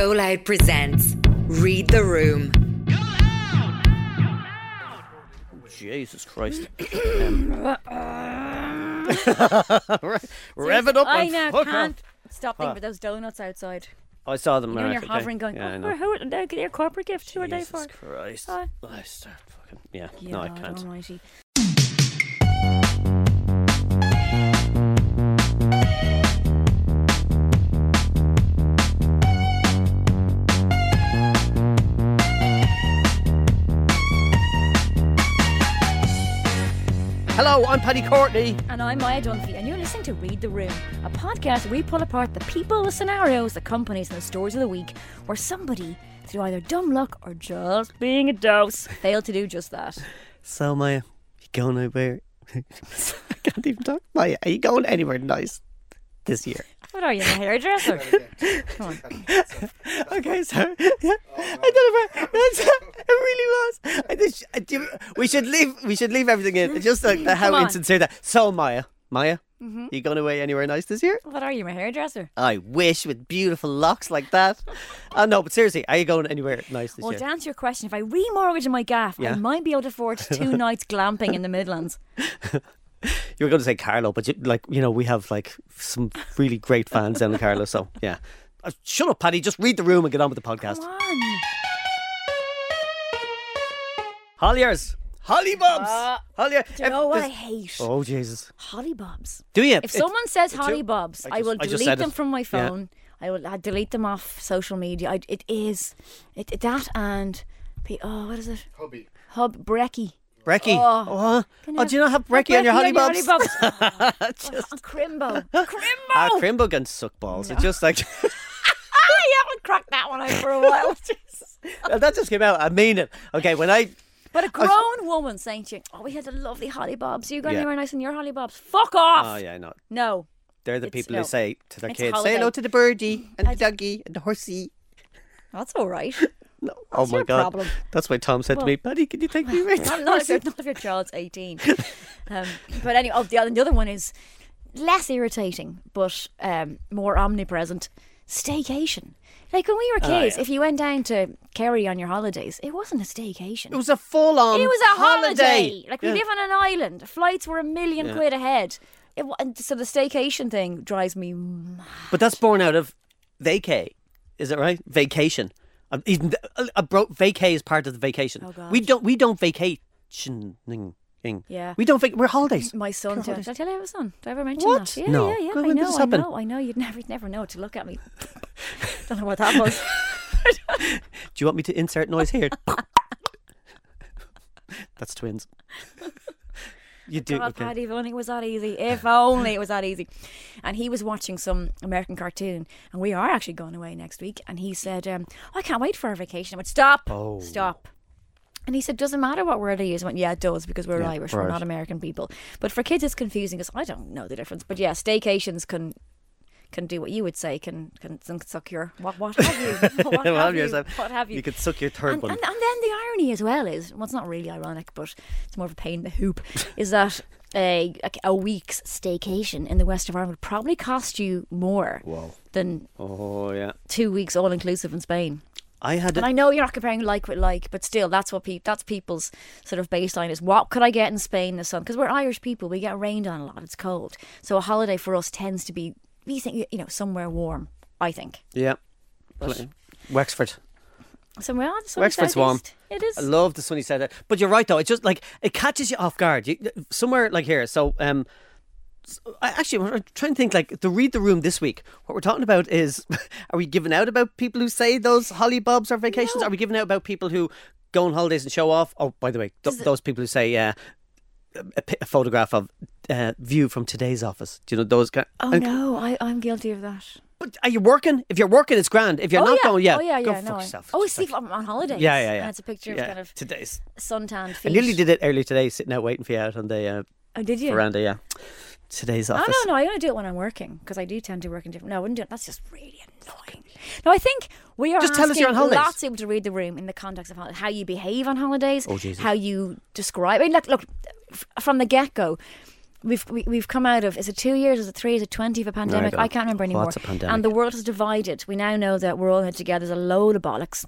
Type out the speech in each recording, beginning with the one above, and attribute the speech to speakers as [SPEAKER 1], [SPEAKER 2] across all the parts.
[SPEAKER 1] Joe Loud presents Read the Room.
[SPEAKER 2] Jesus Christ. Um, Rev it up
[SPEAKER 3] I
[SPEAKER 2] and
[SPEAKER 3] now
[SPEAKER 2] fuck
[SPEAKER 3] can't
[SPEAKER 2] off.
[SPEAKER 3] stop thinking about those donuts outside.
[SPEAKER 2] I saw them.
[SPEAKER 3] You know,
[SPEAKER 2] right,
[SPEAKER 3] you're
[SPEAKER 2] okay.
[SPEAKER 3] hovering, going,
[SPEAKER 2] Yeah, I
[SPEAKER 3] oh,
[SPEAKER 2] know.
[SPEAKER 3] who are they? Get your corporate gift. Who are they
[SPEAKER 2] Jesus
[SPEAKER 3] for?
[SPEAKER 2] Christ.
[SPEAKER 3] Hi.
[SPEAKER 2] I start fucking. Yeah, no, I can't.
[SPEAKER 3] Almighty.
[SPEAKER 2] Hello, I'm Paddy Courtney.
[SPEAKER 3] And I'm Maia Dunphy, and you're listening to Read the Room, a podcast where we pull apart the people, the scenarios, the companies, and the stories of the week where somebody, through either dumb luck or just being a dose, failed to do just that.
[SPEAKER 2] So, Maia, you going anywhere? I can't even talk. Maia, are you going anywhere nice this year?
[SPEAKER 3] What are you, a hairdresser? Come on.
[SPEAKER 2] Okay, so yeah, I don't know. If I, that's, it really was. I just, I do, we should leave. We should leave everything in. Mm-hmm. Just like the, how
[SPEAKER 3] Come on.
[SPEAKER 2] insincere that. So, Maia, Maia, mm-hmm. you going away anywhere nice this year?
[SPEAKER 3] What are you, my hairdresser?
[SPEAKER 2] I wish with beautiful locks like that. Oh no, but seriously, are you going anywhere nice this
[SPEAKER 3] Well,
[SPEAKER 2] year?
[SPEAKER 3] Well, to answer your question, if I remortgage my gaff,
[SPEAKER 2] Yeah.
[SPEAKER 3] I might be able to afford two nights glamping in the Midlands.
[SPEAKER 2] You were going to say Carlow, but you, like you know, we have like some really great fans down in Carlow. So yeah, Uh, shut up, Paddy. Just read the room and get on with the podcast.
[SPEAKER 3] Come on.
[SPEAKER 2] Holliers, Hollybobs,
[SPEAKER 3] Uh,
[SPEAKER 2] Hollier.
[SPEAKER 3] Do you know what I hate?
[SPEAKER 2] Oh Jesus,
[SPEAKER 3] Hollybobs.
[SPEAKER 2] do you?
[SPEAKER 3] If someone says Hollybobs,
[SPEAKER 2] I
[SPEAKER 3] I, will delete
[SPEAKER 2] said
[SPEAKER 3] them
[SPEAKER 2] it.
[SPEAKER 3] from my
[SPEAKER 2] Yeah.
[SPEAKER 3] phone. I will uh, delete them off social media. I, it is it, it- that and oh what is it?
[SPEAKER 4] Hubby.
[SPEAKER 3] Hub brekkie.
[SPEAKER 2] Brekkie.
[SPEAKER 3] Oh.
[SPEAKER 2] Oh, oh, do you not have Brekkie on your Hollybobs?
[SPEAKER 3] Hollybobs? oh, Crimbo. Crimbo.
[SPEAKER 2] Ah, Crimbo can suck balls. It's just like
[SPEAKER 3] I haven't cracked that one out for a while. Jesus.
[SPEAKER 2] that just came out. I mean it. Okay, when I
[SPEAKER 3] But a grown woman saying to you, "Oh, we had a lovely hollybobs. You got
[SPEAKER 2] Yeah.
[SPEAKER 3] anywhere nice in your hollybobs? Fuck off!"
[SPEAKER 2] oh yeah, no,
[SPEAKER 3] No,
[SPEAKER 2] they're the
[SPEAKER 3] It's-
[SPEAKER 2] people
[SPEAKER 3] no.
[SPEAKER 2] who say to their
[SPEAKER 3] It's
[SPEAKER 2] kids, "Say hello to the birdie and
[SPEAKER 3] I
[SPEAKER 2] the doggy and the horsey."
[SPEAKER 3] that's all right.
[SPEAKER 2] Oh my god,
[SPEAKER 3] problem?
[SPEAKER 2] that's why Tom said
[SPEAKER 3] Well-
[SPEAKER 2] to me, "Buddy, can you take me away?"
[SPEAKER 3] not, not, if
[SPEAKER 2] horsey?"
[SPEAKER 3] your, not if your child's 18. Um, but anyway, oh, the, other, the other one is less irritating, but um, more omnipresent staycation. Like when we were
[SPEAKER 2] Ah,
[SPEAKER 3] kids,
[SPEAKER 2] yeah.
[SPEAKER 3] if you went down to Kerry on your holidays, it wasn't a staycation.
[SPEAKER 2] It was a full-on.
[SPEAKER 3] It was a holiday. Like we live on an island. Flights were a million
[SPEAKER 2] Yeah.
[SPEAKER 3] quid ahead. It, so the staycation thing drives me mad.
[SPEAKER 2] But that's born out of vacay, is it right? Vacation. Um, even uh, uh, bro, vacay is part of the vacation.
[SPEAKER 3] Oh, God.
[SPEAKER 2] We don't. We don't vacationing.
[SPEAKER 3] Yeah.
[SPEAKER 2] We don't. Vac- we're holidays.
[SPEAKER 3] My son, did,
[SPEAKER 2] holidays.
[SPEAKER 3] did I tell you I have a son? Did I ever mention
[SPEAKER 2] What?
[SPEAKER 3] that? Yeah,
[SPEAKER 2] No.
[SPEAKER 3] yeah, yeah.
[SPEAKER 2] When
[SPEAKER 3] I know, I know, I know. You'd never, you'd never know to look at me. Don't know what that was.
[SPEAKER 2] Do you want me to insert noise here? That's twins. You do.
[SPEAKER 3] God,
[SPEAKER 2] okay.
[SPEAKER 3] Paddy, if only it was that easy. If only it was that easy. And he was watching some American cartoon, and we are actually going away next week. And he said, um, "I can't wait for our vacation." I went, "Stop,
[SPEAKER 2] Oh.
[SPEAKER 3] stop." And he said, "Doesn't matter what word I use." I went, "Yeah, it does because we're
[SPEAKER 2] Yeah,
[SPEAKER 3] Irish.
[SPEAKER 2] we're
[SPEAKER 3] We're not American people." But for kids, it's confusing because I don't know the difference. But yeah, staycations can can do what you would say can can, can suck your what what have you what have you what have you
[SPEAKER 2] You could suck your third
[SPEAKER 3] and,
[SPEAKER 2] one.
[SPEAKER 3] and, and then the irony as well is, well, it's not really ironic, but it's more of a pain in the hoop, is that a, a, week's staycation in the west of Ireland would probably cost you more
[SPEAKER 2] Whoa.
[SPEAKER 3] than
[SPEAKER 2] Oh yeah.
[SPEAKER 3] two weeks all inclusive in Spain.
[SPEAKER 2] I had
[SPEAKER 3] And I know you're not comparing like with like, but still, that's what pe- that's people's sort of baseline is. What could I get in Spain this sun? Because we're Irish people, we get rained on a lot. It's cold, so a holiday for us tends to be think you know somewhere warm. I think
[SPEAKER 2] yeah.
[SPEAKER 3] But-
[SPEAKER 2] Wexford.
[SPEAKER 3] somewhere on the
[SPEAKER 2] Wexford's warm.
[SPEAKER 3] It is.
[SPEAKER 2] I love the sunny side. But you're right though. It's just like it catches you off guard. You, somewhere like here. So um, I actually I'm trying to think like to read the room this week. What we're talking about is, are we giving out about people who say those hollybobs are vacations?
[SPEAKER 3] No.
[SPEAKER 2] Are we giving out about people who go on holidays and show off? Oh, by the way, th- those people who say uh, a, a photograph of uh, view from today's office. Do you know those? Kind
[SPEAKER 3] Oh
[SPEAKER 2] and-
[SPEAKER 3] no, I, I'm guilty of that.
[SPEAKER 2] But are you working? If you're working, it's grand. If you're
[SPEAKER 3] oh,
[SPEAKER 2] not
[SPEAKER 3] yeah.
[SPEAKER 2] going, yeah,
[SPEAKER 3] oh yeah,
[SPEAKER 2] go
[SPEAKER 3] yeah.
[SPEAKER 2] fuck
[SPEAKER 3] no, I-
[SPEAKER 2] yourself.
[SPEAKER 3] Oh, see, I'm on holidays.
[SPEAKER 2] yeah, yeah, yeah.
[SPEAKER 3] And it's a picture
[SPEAKER 2] yeah,
[SPEAKER 3] of kind of
[SPEAKER 2] today's.
[SPEAKER 3] suntanned feet.
[SPEAKER 2] I nearly did it earlier today, sitting out waiting for you out on the uh,
[SPEAKER 3] Oh, did you?
[SPEAKER 2] veranda. Yeah, today's
[SPEAKER 3] Oh
[SPEAKER 2] office.
[SPEAKER 3] no, no, I only do it when I'm working because I do tend to work in different. No, I wouldn't do it. That's just really annoying. No, I think we are
[SPEAKER 2] Just tell us you're on holidays.
[SPEAKER 3] lots of people to read the room in the context of how you behave on holidays,
[SPEAKER 2] Oh, Jesus.
[SPEAKER 3] how you describe. I mean, look, look from the get go. We've we, we've come out of is it two years? Is it three? Is it twenty of a pandemic?
[SPEAKER 2] don't
[SPEAKER 3] I can't remember anymore.
[SPEAKER 2] What's a pandemic?
[SPEAKER 3] And the world is divided. We now know that we're all in it together. There's a load of bollocks.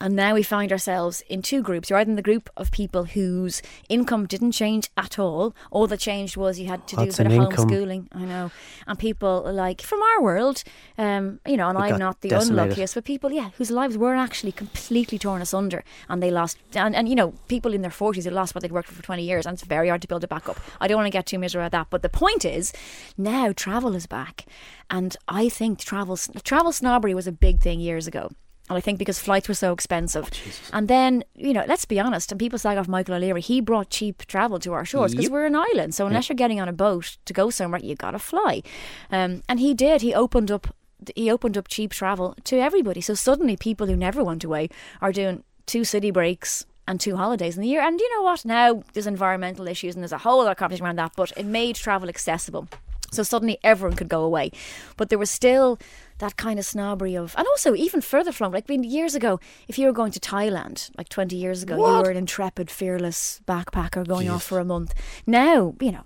[SPEAKER 3] And now we find ourselves in two groups. You're either in the group of people whose income didn't change at all. All that changed was you had to do a bit of
[SPEAKER 2] income?
[SPEAKER 3] homeschooling. I know. And people like from our world, um, you know, and
[SPEAKER 2] Who
[SPEAKER 3] I'm
[SPEAKER 2] got
[SPEAKER 3] not the
[SPEAKER 2] decimated.
[SPEAKER 3] unluckiest, but people, yeah, whose lives were actually completely torn asunder and they lost, and, and you know, people in their 40s who lost what they'd worked for for 20 years and it's very hard to build it back up. I don't want to get too miserable about that, but the point is now travel is back. And I think travel, travel snobbery was a big thing years ago. And I think because flights were so expensive. and then, you know, let's be honest, and people slag off Michael O'Leary, he brought cheap travel to our shores because
[SPEAKER 2] Yep.
[SPEAKER 3] we're an island. So unless you're getting on a boat to go somewhere, you got to fly. Um, and he did. He opened up he opened up cheap travel to everybody. So suddenly people who never went away are doing two city breaks and two holidays in the year. And you know what? Now there's environmental issues and there's a whole lot of conversation around that, but it made travel accessible. So suddenly everyone could go away. But there was still that kind of snobbery of, and also even further flung, like I mean, years ago, if you were going to Thailand, like 20 years ago, you were an intrepid, fearless backpacker going off for a month. Now, you know,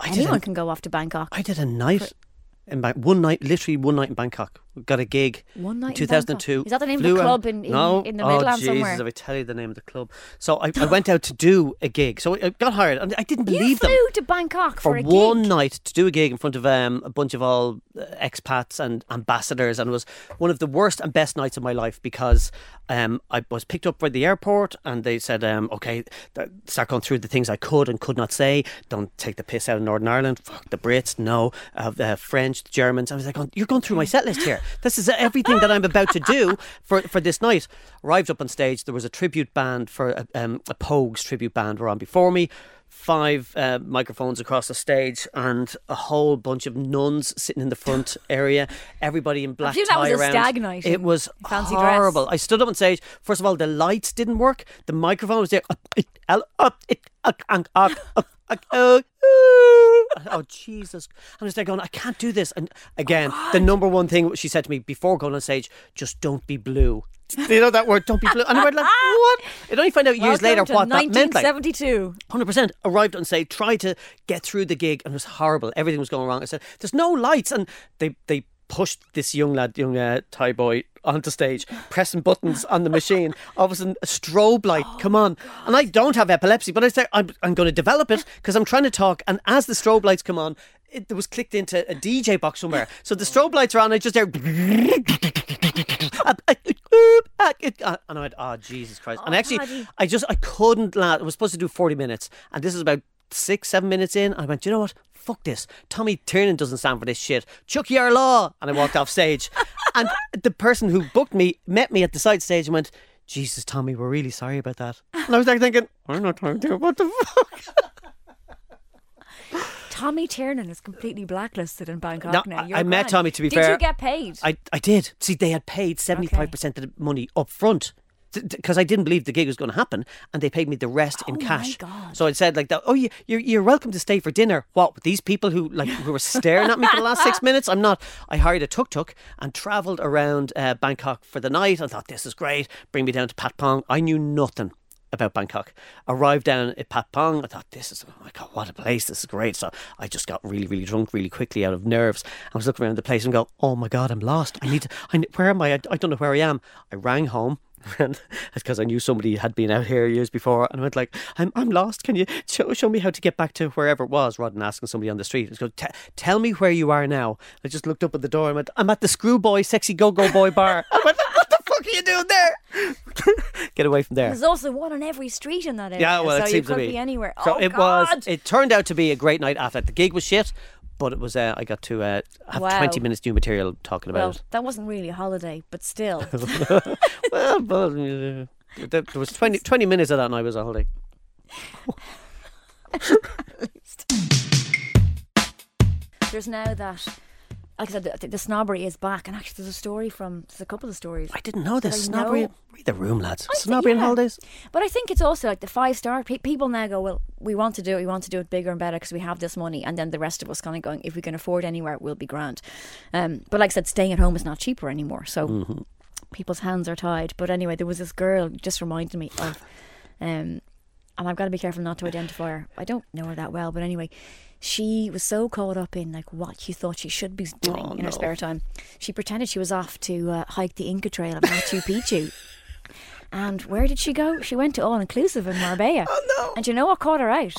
[SPEAKER 2] I
[SPEAKER 3] anyone can go off to Bangkok.
[SPEAKER 2] I did a night in one night, literally one night in Bangkok. Got a gig.
[SPEAKER 3] One night in
[SPEAKER 2] 2002.
[SPEAKER 3] Bangkok? Is that the name of the club in- in-
[SPEAKER 2] no.
[SPEAKER 3] in the
[SPEAKER 2] oh,
[SPEAKER 3] Midlands
[SPEAKER 2] Jesus,
[SPEAKER 3] somewhere?
[SPEAKER 2] If I tell you the name of the club, so I, I went out to do a gig. So I got hired, and I didn't believe You
[SPEAKER 3] flew
[SPEAKER 2] them.
[SPEAKER 3] to Bangkok
[SPEAKER 2] for
[SPEAKER 3] for,
[SPEAKER 2] one night to do a gig in front of um, a bunch of all uh, expats and ambassadors, and it was one of the worst and best nights of my life because um, I was picked up by the airport, and they said, um, "Okay, start going through the things I could and could not say. Don't take the piss out of Northern Ireland. Fuck the Brits, no, uh, the French, the Germans." I was like, "Oh, "You're going through my set list here. This is everything that I'm about to do for for this night." Arrived up on stage. There was a tribute band for a, um, a Pogues tribute band were on before me five uh, microphones across the stage and a whole bunch of nuns sitting in the front area. Everybody in black
[SPEAKER 3] that
[SPEAKER 2] tie
[SPEAKER 3] was a
[SPEAKER 2] around.
[SPEAKER 3] stag night
[SPEAKER 2] It was
[SPEAKER 3] fancy dress.
[SPEAKER 2] horrible. I stood up on stage. First of all, the lights didn't work. The microphone was there. Up, it, up, it, up, and up, up, up, uh, ooh. Oh Jesus! I was there going, I can't do this. And again,
[SPEAKER 3] Oh,
[SPEAKER 2] the number one thing she said to me before going on stage, just don't be blue. You know that word, don't be blue. And I went like, what? I only find out years
[SPEAKER 3] Welcome
[SPEAKER 2] later what that meant. Like,
[SPEAKER 3] 1972.
[SPEAKER 2] Hundred percent. Arrived on stage, tried to get through the gig, and it was horrible. Everything was going wrong. I said, "There's no lights," and they they pushed this young lad, young uh, Thai boy, onto stage, pressing buttons on the machine. All of a sudden, a strobe light come on, and I don't have epilepsy, but I said I'm I'm going to develop it because I'm trying to talk, and as the strobe lights come on. It was clicked into a DJ box somewhere. So the strobe lights are on, I just there. And I went, oh, Jesus Christ. And
[SPEAKER 3] Oh,
[SPEAKER 2] actually. I just, I couldn't last. I was supposed to do 40 minutes. And this is about six, seven minutes in. I went, you know what? Fuck this. Tommy Tiernan doesn't stand for this shit. Chuck your law. And I walked off stage. And the person who booked me met me at the side stage and went, Jesus, Tommy, we're really sorry about that. And I was like thinking, I'm not trying to, what the fuck?
[SPEAKER 3] Tommy Tiernan is completely blacklisted in Bangkok
[SPEAKER 2] No,
[SPEAKER 3] now.
[SPEAKER 2] I-
[SPEAKER 3] You're
[SPEAKER 2] I met. Tommy, to be
[SPEAKER 3] Did
[SPEAKER 2] fair.
[SPEAKER 3] you get paid?
[SPEAKER 2] I, I did. See, they had paid 75% of the money up front. Because I didn't believe the gig was going to happen, and they paid me the rest in
[SPEAKER 3] Oh my
[SPEAKER 2] cash. So I said like that. Oh, you, you're you're welcome to stay for dinner. What these people who like who were staring at me for the last six minutes? I'm not. I hired a tuk tuk and travelled around uh, Bangkok for the night. I thought this is great. Bring me down to Patpong. I knew nothing about Bangkok. Arrived down at Patpong. I thought this is oh my god, what a place! This is great. So I just got really really drunk really quickly out of nerves. I was looking around the place and go, oh my god, I'm lost. I need. To, I where am I? I? I don't know where I am. I rang home. And that's because I knew somebody had been out here years before, and I went like, "I'm I'm lost. Can you show, show me how to get back to wherever it was?" Rather than asking somebody on the street, I just go, "Tell me where you are now." I just looked up at the door and went, "I'm at the Screwboy Sexy Go Go Boy Bar." I went, "What the fuck are you doing there?" get away from there.
[SPEAKER 3] There's also one on every street in that area.
[SPEAKER 2] Yeah, well,
[SPEAKER 3] so
[SPEAKER 2] it
[SPEAKER 3] you
[SPEAKER 2] seems
[SPEAKER 3] could
[SPEAKER 2] to be.
[SPEAKER 3] be anywhere.
[SPEAKER 2] So
[SPEAKER 3] oh,
[SPEAKER 2] it
[SPEAKER 3] God.
[SPEAKER 2] was. It turned out to be a great night after. The gig was shit, but it was. Uh, I got to uh, have
[SPEAKER 3] Wow.
[SPEAKER 2] twenty minutes new material talking
[SPEAKER 3] well,
[SPEAKER 2] about it.
[SPEAKER 3] that wasn't really a holiday, but still.
[SPEAKER 2] well, but, uh, there was 20, 20 minutes of that night and I was a holiday.
[SPEAKER 3] there's now that, like I said, the, the snobbery is back, and actually, there's a story from. There's a couple of stories.
[SPEAKER 2] I didn't know this. Snobbery.
[SPEAKER 3] know.
[SPEAKER 2] Read the room, lads.
[SPEAKER 3] I
[SPEAKER 2] Snobbery and
[SPEAKER 3] yeah.
[SPEAKER 2] holidays.
[SPEAKER 3] But I think it's also like the five star pe- people now go, well, we want to do it, we want to do it bigger and better because we have this money, and then the rest of us kind of going, if we can afford anywhere, we'll be grand. Um, but like I said, staying at home is not cheaper anymore, so people's hands are tied. But anyway, there was this girl just reminded me of. Um, and I've got to be careful not to identify her. I don't know her that well, but anyway, she was so caught up in like what she thought she should be doing
[SPEAKER 2] Oh,
[SPEAKER 3] in
[SPEAKER 2] no.
[SPEAKER 3] her spare time. She pretended she was off to uh, hike the Inca Trail of Machu Picchu. And where did she go? She went to all inclusive in Marbella. Oh no! And you know what caught her out?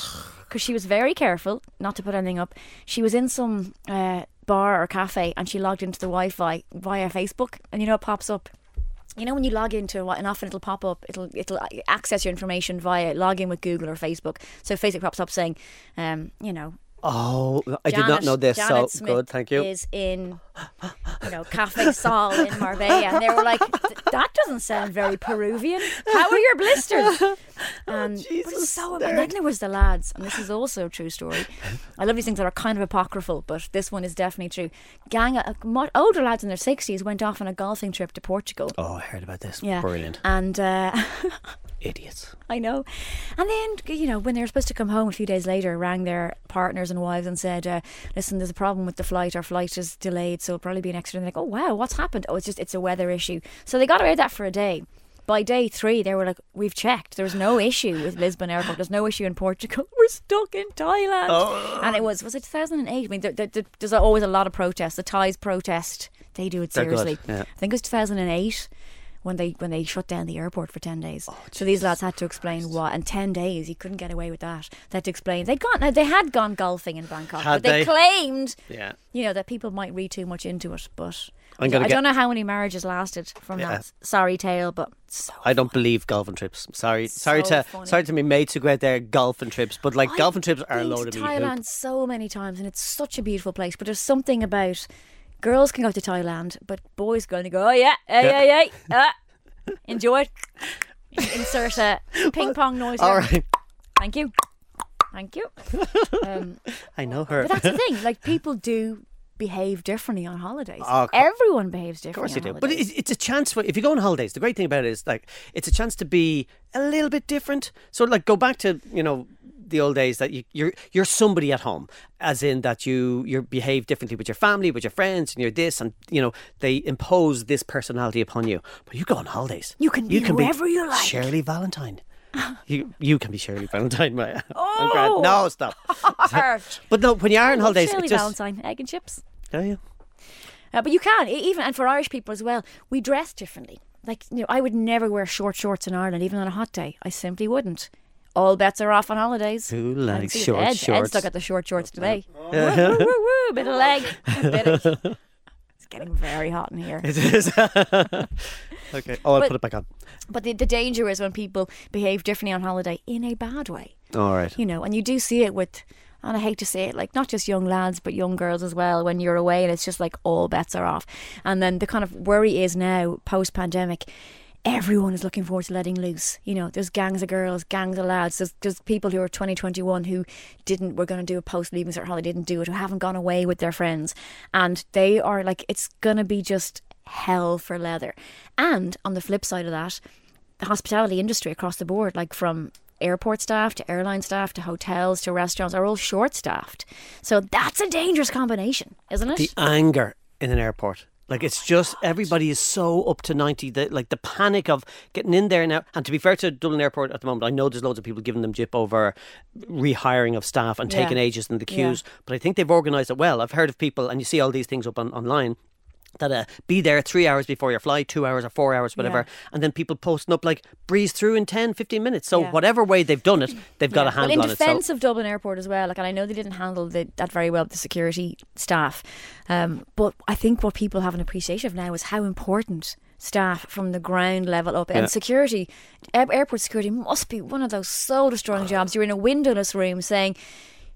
[SPEAKER 3] Because she was very careful not to put anything up. She was in some uh, bar or cafe, and she logged into the Wi-Fi via Facebook, and you know it pops up. You know when you log into what, and often it'll pop up. It'll it'll access your information via login with Google or Facebook. So Facebook pops up saying, um, you know,
[SPEAKER 2] Oh, I did not know this.
[SPEAKER 3] Janet
[SPEAKER 2] so
[SPEAKER 3] Smith
[SPEAKER 2] good, thank you.
[SPEAKER 3] Is in, you know, Cafe Sol in Marbella, and they were like, "That doesn't sound very Peruvian. How are your blisters?" And but
[SPEAKER 2] Jesus,
[SPEAKER 3] so. And then there was the lads, and this is also a true story. I love these things that are kind of apocryphal, but this one is definitely true. Gang, uh, mo- older lads in their sixties went off on a golfing trip to Portugal.
[SPEAKER 2] Oh, I heard about this.
[SPEAKER 3] Yeah,
[SPEAKER 2] Brilliant.
[SPEAKER 3] And uh,
[SPEAKER 2] Idiots.
[SPEAKER 3] I know. And then, you know, when they were supposed to come home a few days later, rang their partners and wives and said, uh, listen, there's a problem with the flight. Our flight is delayed, so it'll probably be an extra. And they're like, oh, wow, what's happened? Oh, it's just, it's a weather issue. So they got away with that for a day. By day three, they were like, we've checked. There's no issue with Lisbon Airport. There's no issue in Portugal. We're stuck in Thailand. Oh. And it was, was it 2008? I mean, there, there, there- there's always a lot of protests. The Thais protest. They do it seriously.
[SPEAKER 2] yeah.
[SPEAKER 3] I think it was 2008 when they when they shut down the airport for 10 days. Oh, so these lads had to explain what and 10 days you couldn't get away with that. They had to explain they'd gone they had gone golfing in Bangkok
[SPEAKER 2] Had
[SPEAKER 3] but they,
[SPEAKER 2] they?
[SPEAKER 3] claimed
[SPEAKER 2] Yeah.
[SPEAKER 3] you know that people might read too much into it but
[SPEAKER 2] gonna get-
[SPEAKER 3] don't know how many marriages lasted from
[SPEAKER 2] Yeah.
[SPEAKER 3] that sorry tale but so
[SPEAKER 2] I don't believe golfing trips. Sorry, sorry to
[SPEAKER 3] funny.
[SPEAKER 2] sorry to me mates who go out there golfing trips, but like
[SPEAKER 3] I've
[SPEAKER 2] golfing trips are a load of.
[SPEAKER 3] Thailand so many times and it's such a beautiful place but there's something about girls can go to Thailand but boys going to go oh yeah hey
[SPEAKER 2] Yeah.
[SPEAKER 3] hey hey uh, enjoy it insert a ping pong noise
[SPEAKER 2] All
[SPEAKER 3] here.
[SPEAKER 2] right,
[SPEAKER 3] Thank you. Thank you. Um,
[SPEAKER 2] I know her.
[SPEAKER 3] but that's the thing. Like people do behave differently on holidays.
[SPEAKER 2] Oh,
[SPEAKER 3] Everyone behaves differently.
[SPEAKER 2] Of course you do, but
[SPEAKER 3] holidays.
[SPEAKER 2] it's, it's a chance for if you go on holidays. The great thing about it is like it's a chance to be a little bit different. So like go back to you know the old days that you, you're you're somebody at home, as in that you you behave differently with your family, with your friends, and you're this, and you know they impose this personality upon you. But you go on holidays,
[SPEAKER 3] You can be whoever you like.
[SPEAKER 2] Shirley Valentine. You you can be Shirley Valentine. my- I'm
[SPEAKER 3] Oh.
[SPEAKER 2] No, stop. But no, when you are on
[SPEAKER 3] Love
[SPEAKER 2] holidays,
[SPEAKER 3] Shirley
[SPEAKER 2] just
[SPEAKER 3] Valentine, egg and chips.
[SPEAKER 2] oh yeah.
[SPEAKER 3] Uh, but you can even, and for Irish people as well, we dress differently. Like you know, I would never wear short shorts in Ireland, even on a hot day. I simply wouldn't. All bets are off on holidays.
[SPEAKER 2] Who likes
[SPEAKER 3] see it.
[SPEAKER 2] short
[SPEAKER 3] Ed, Ed
[SPEAKER 2] shorts?
[SPEAKER 3] stuck at the short shorts oh, today. woo, oh, woo, woo, woo, bit of leg. Bit of- it's getting very hot in here.
[SPEAKER 2] It is. okay. Oh, I'll
[SPEAKER 3] But-
[SPEAKER 2] put it back on.
[SPEAKER 3] But the, the danger is when people behave differently on holiday in a bad way.
[SPEAKER 2] All right.
[SPEAKER 3] You know, and you do see it with, and I hate to say it, like not just young lads, but young girls as well, when you're away and it's just like all bets are off. And then the kind of worry is now, post pandemic, everyone is looking forward to letting loose. You know, there's gangs of girls, gangs of lads. There's, there's people who are 20, 21 who didn't, were going to do a post leaving cert holiday, didn't do it, who haven't gone away with their friends. And they are like, it's going to be just hell for leather. And on the flip side of that, the hospitality industry across the board, like from airport staff to airline staff to hotels to restaurants, are all short staffed. So that's a dangerous combination, isn't it?
[SPEAKER 2] the anger in an airport. Like it's just oh, everybody is so up to ninety that like the panic of getting in there now. And to be fair to Dublin Airport at the moment, I know there's loads of people giving them jip over rehiring of staff and
[SPEAKER 3] Yeah.
[SPEAKER 2] taking ages in the
[SPEAKER 3] Yeah.
[SPEAKER 2] queues. But I think they've organised it well. I've heard of people, and you see all these things up on online. That uh, be there three hours before your flight, two hours or four hours, whatever,
[SPEAKER 3] Yeah.
[SPEAKER 2] and then people posting up like breeze through in 10, 15 minutes. So
[SPEAKER 3] Yeah.
[SPEAKER 2] whatever way they've done it, they've got
[SPEAKER 3] Yeah.
[SPEAKER 2] a handle
[SPEAKER 3] well, in
[SPEAKER 2] on it. So
[SPEAKER 3] defence of Dublin Airport as well, like, and I know they didn't handle the, that very well the security staff, um, but I think what people have an appreciation of now is how important staff from the ground level up
[SPEAKER 2] Yeah.
[SPEAKER 3] and security, airport security must be one of those soul destroying jobs. You're in a windowless room saying.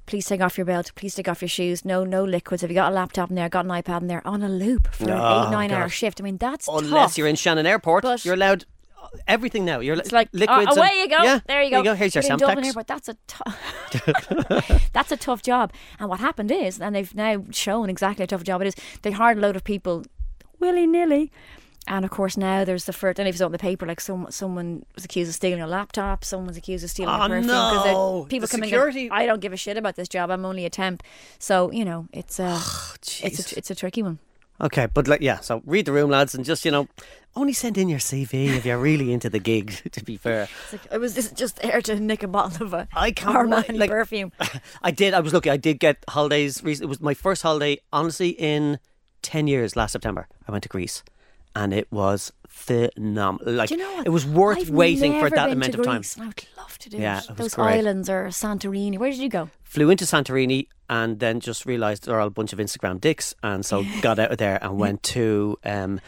[SPEAKER 3] Please take off your belt. Please take off your shoes. No, no liquids. Have you got a laptop in there? Got an iPad in there? On a loop for an
[SPEAKER 2] Oh,
[SPEAKER 3] eight, nine hour
[SPEAKER 2] God.
[SPEAKER 3] shift. I mean, that's
[SPEAKER 2] unless
[SPEAKER 3] tough.
[SPEAKER 2] you're in Shannon Airport, you're allowed everything now. You're
[SPEAKER 3] It's like
[SPEAKER 2] liquids.
[SPEAKER 3] Oh,
[SPEAKER 2] and-
[SPEAKER 3] away you go.
[SPEAKER 2] Yeah,
[SPEAKER 3] there you go.
[SPEAKER 2] Here's your
[SPEAKER 3] in Dublin Airport, that's a tough. that's a tough job. And what happened is, and they've now shown exactly how tough a job it is. They hired a load of people willy nilly. And of course now there's the first. Know if it's on the paper. Like some someone was accused of stealing a laptop. Someone was accused of stealing
[SPEAKER 2] Oh,
[SPEAKER 3] a perfume.
[SPEAKER 2] no.
[SPEAKER 3] people
[SPEAKER 2] The
[SPEAKER 3] come in.
[SPEAKER 2] security-
[SPEAKER 3] and go, I don't give a shit about this job. I'm only a temp. So you know it's a it's a it's a tricky one.
[SPEAKER 2] Okay, but like, yeah, so read the room, lads, and just, you know, only send in your CV if you're really into the gig, to be fair.
[SPEAKER 3] It's like, I was just, just there to nick a bottle of a
[SPEAKER 2] I can't
[SPEAKER 3] Armani
[SPEAKER 2] like-
[SPEAKER 3] perfume.
[SPEAKER 2] I did, I was lucky. I did get holidays. It was my first holiday, honestly, in 10 years last September. I went to Greece and it was phenomenal. Like,
[SPEAKER 3] Do you know what?
[SPEAKER 2] it was worth
[SPEAKER 3] I've
[SPEAKER 2] waiting for that amount of time.
[SPEAKER 3] Greece, I would love to do
[SPEAKER 2] Yeah,
[SPEAKER 3] it.
[SPEAKER 2] it
[SPEAKER 3] Those
[SPEAKER 2] great.
[SPEAKER 3] islands or Santorini. Where did you go?
[SPEAKER 2] Flew into Santorini and then just realised they're all a bunch of Instagram dicks. And so got out of there and went to um,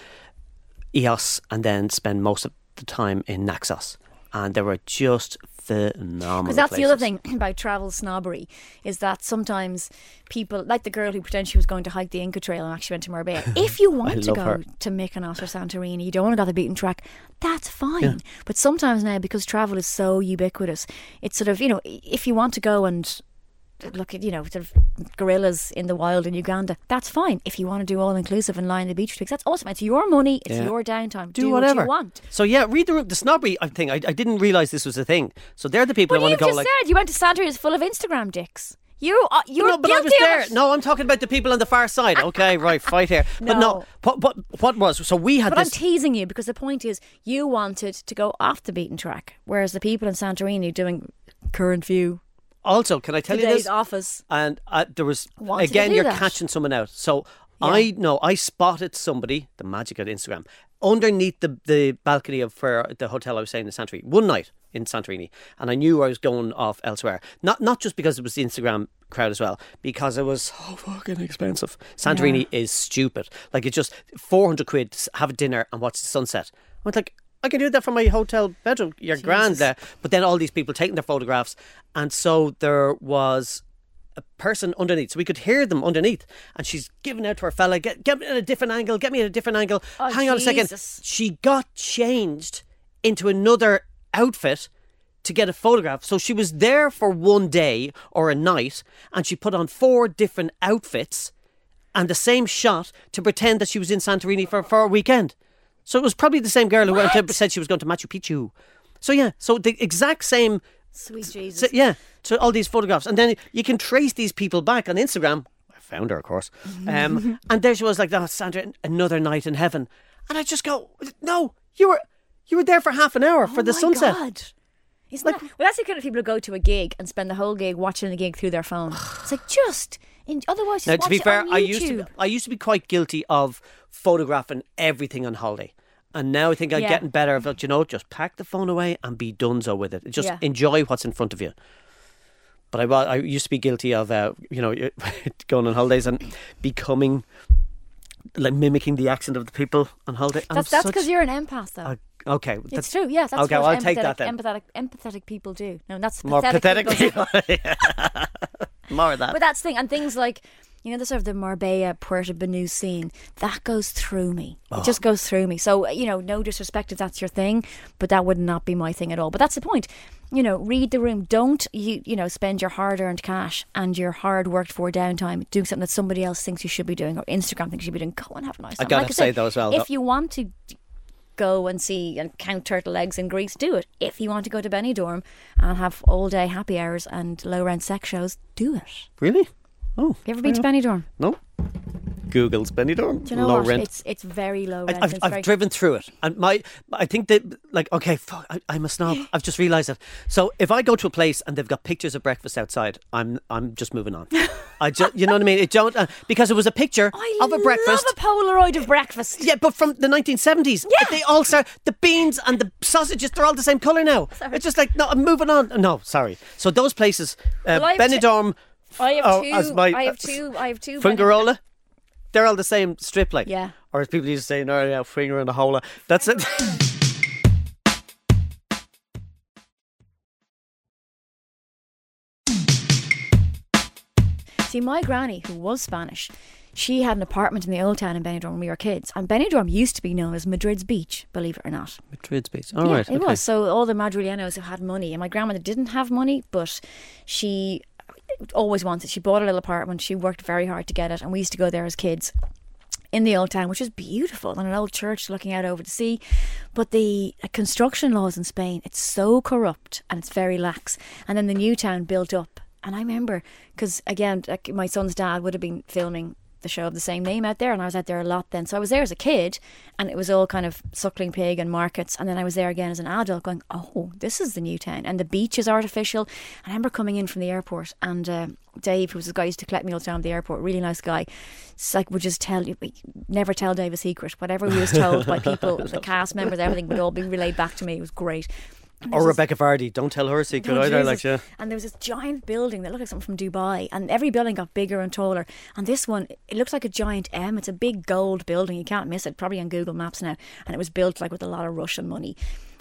[SPEAKER 2] Ios and then spent most of the time in Naxos. And there were just phenomenal.
[SPEAKER 3] Because that's the other thing about travel snobbery is that sometimes people, like the girl who pretended she was going to hike the Inca Trail and actually went to Marbella. if you want to go
[SPEAKER 2] her.
[SPEAKER 3] to Mykonos or Santorini, you don't want to go the beaten track. That's fine. But sometimes now, because travel is so ubiquitous, it's sort of you know, if you want to go and look at you know sort of gorillas in the wild in Uganda, that's fine. If you want to do all inclusive and lie on the beach twigs, that's awesome. It's your money. It's
[SPEAKER 2] Yeah.
[SPEAKER 3] your downtime.
[SPEAKER 2] do,
[SPEAKER 3] Do,
[SPEAKER 2] whatever
[SPEAKER 3] what you want.
[SPEAKER 2] So yeah, read the. The snobbery I thing. I, I didn't realize this was a thing. So they're the people
[SPEAKER 3] But
[SPEAKER 2] I want to go
[SPEAKER 3] just
[SPEAKER 2] like.
[SPEAKER 3] said you went to Santorini. It's full of Instagram dicks. You, uh, you're
[SPEAKER 2] no, but I was there. No, I'm talking about the people on the far side. Okay, right, fight here. But no,
[SPEAKER 3] No.
[SPEAKER 2] what what what was? So we had
[SPEAKER 3] But I'm teasing you because the point is you wanted to go off the beaten track, whereas the people in Santorini doing current view,
[SPEAKER 2] also, can I tell you this?
[SPEAKER 3] office.
[SPEAKER 2] And uh, there was
[SPEAKER 3] Wanted
[SPEAKER 2] again, you're
[SPEAKER 3] that.
[SPEAKER 2] catching someone out. So I know I spotted somebody. The magic of Instagram underneath the the balcony of for the hotel I was staying in Santorini one night in Santorini, and I knew I was going off elsewhere. Not not just because it was the Instagram crowd as well, because it was so fucking expensive. Santorini is stupid. Like it's just four hundred quid to have a dinner and watch the sunset. I was like. I can do that from my hotel bedroom. You're grand there. But then all these people taking their photographs. And so there was a person underneath, so we could hear them underneath. And she's giving out to her fella, get get me at a different angle, get me at a different angle.
[SPEAKER 3] Oh,
[SPEAKER 2] Hang on a second. She got changed into another outfit to get a photograph. So she was there for one day or a night, and she put on four different outfits and the same shot to pretend that she was in Santorini for, for a weekend. So it was probably the same girl who went to, said she was going to Machu Picchu. So yeah, so the exact same
[SPEAKER 3] Sweet Jesus.
[SPEAKER 2] so, yeah, so all these photographs, and then you can trace these people back on Instagram. I found her, of course, um, and there she was, like, "Oh, Sandra, another night in heaven," and I just go, "No, you were, you were there for half an hour for
[SPEAKER 3] oh
[SPEAKER 2] the
[SPEAKER 3] my
[SPEAKER 2] sunset."
[SPEAKER 3] God. Isn't that, well, that's the kind of people who go to a gig and spend the whole gig watching the gig through their phone. It's like just, in, otherwise, just
[SPEAKER 2] Now, to be fair, I used to. I used to be quite guilty of photographing everything on holiday. And now I think I'm
[SPEAKER 3] Yeah.
[SPEAKER 2] getting better about, you know, just pack the phone away and be donezo with it. Just
[SPEAKER 3] Yeah.
[SPEAKER 2] enjoy what's in front of you. But I, I used to be guilty of, uh, you know, going on holidays and becoming, like, mimicking the accent of the people on holiday.
[SPEAKER 3] That's
[SPEAKER 2] I'm
[SPEAKER 3] that's because you're an empath, though.
[SPEAKER 2] a- okay,
[SPEAKER 3] it's
[SPEAKER 2] that's
[SPEAKER 3] true. Yeah, that's
[SPEAKER 2] Okay, well, I'll take that then.
[SPEAKER 3] Empathetic, empathetic people do. No, that's
[SPEAKER 2] more
[SPEAKER 3] pathetic.
[SPEAKER 2] pathetic.
[SPEAKER 3] people do.
[SPEAKER 2] more of that.
[SPEAKER 3] But that's the thing, and things like you know the sort of the Marbella Puerto Banús scene that goes through me.
[SPEAKER 2] Oh.
[SPEAKER 3] It uh-huh. just goes through me. So uh, you know, no disrespect if that's your thing, but that would not be my thing at all. But that's the point. You know, read the room. Don't you you know spend your hard earned cash and your hard worked for downtime doing something that somebody else thinks you should be doing or Instagram thinks you should be doing. Go and have a nice.
[SPEAKER 2] I
[SPEAKER 3] time.
[SPEAKER 2] gotta
[SPEAKER 3] Like
[SPEAKER 2] say
[SPEAKER 3] said,
[SPEAKER 2] though as well,
[SPEAKER 3] If you want to go and see and count turtle eggs in Greece, do it. If you want to go to Benidorm and have all day happy hours and low rent sex shows, do it.
[SPEAKER 2] really? Oh,
[SPEAKER 3] You ever been to Benidorm?
[SPEAKER 2] no. Google's Benidorm.
[SPEAKER 3] Do you know
[SPEAKER 2] low
[SPEAKER 3] what?
[SPEAKER 2] rent.
[SPEAKER 3] It's it's very low rent.
[SPEAKER 2] I've, I've
[SPEAKER 3] very,
[SPEAKER 2] driven through it, and my I think that like okay, fuck, I, I'm a snob. I've just realised that. So if I go to a place and they've got pictures of breakfast outside, I'm I'm just moving on. I just you know what I mean. It don't uh, because it was a picture
[SPEAKER 3] I
[SPEAKER 2] of a breakfast.
[SPEAKER 3] love a Polaroid of breakfast.
[SPEAKER 2] yeah, but from the 1970s.
[SPEAKER 3] Yeah.
[SPEAKER 2] They all start, the beans and the sausages, they're all the same colour now. Sorry. It's just like, no, I'm moving on. No, sorry. So those places, uh,
[SPEAKER 3] Well, I have t-
[SPEAKER 2] Benidorm,
[SPEAKER 3] I have
[SPEAKER 2] oh,
[SPEAKER 3] two.
[SPEAKER 2] as my,
[SPEAKER 3] I have two. I have two.
[SPEAKER 2] Fuengirola, they're all the same strip, like.
[SPEAKER 3] Yeah.
[SPEAKER 2] Or as people used to say, no, yeah, finger and the hole. That's it.
[SPEAKER 3] See, my granny, who was Spanish, she had an apartment in the old town in Benidorm when we were kids, and Benidorm used to be known as Madrid's beach. Believe it or not.
[SPEAKER 2] Madrid's beach. All
[SPEAKER 3] yeah,
[SPEAKER 2] right.
[SPEAKER 3] it
[SPEAKER 2] okay.
[SPEAKER 3] was. So all the Madrileños who had money, and my grandmother didn't have money, but she always wanted. She bought a little apartment. She worked very hard to get it, and we used to go there as kids in the old town, which is beautiful, and an old church looking out over the sea. But the uh, construction laws in Spain, it's so corrupt and it's very lax. And then the new town built up, and I remember because again, like my son's dad would have been filming the show of the same name out there, and I was out there a lot then. So I was there as a kid, and it was all kind of suckling pig and markets. And then I was there again as an adult, going, "Oh, this is the new town." And the beach is artificial. And I remember coming in from the airport, and uh, Dave, who was the guy who used to collect me all the time at the airport, really nice guy, it's like would just tell you, never tell Dave a secret. Whatever he was told by people, the cast members, everything would all be relayed back to me. It was great.
[SPEAKER 2] Or
[SPEAKER 3] there's this-
[SPEAKER 2] Rebekah Vardy. Don't tell her a secret
[SPEAKER 3] Oh,
[SPEAKER 2] either.
[SPEAKER 3] Jesus.
[SPEAKER 2] Like, yeah.
[SPEAKER 3] And there was this giant building that looked like something from Dubai, and every building got bigger and taller. And this one, it looks like a giant M. It's a big gold building. You can't miss it. Probably on Google Maps now. And it was built like with a lot of Russian money.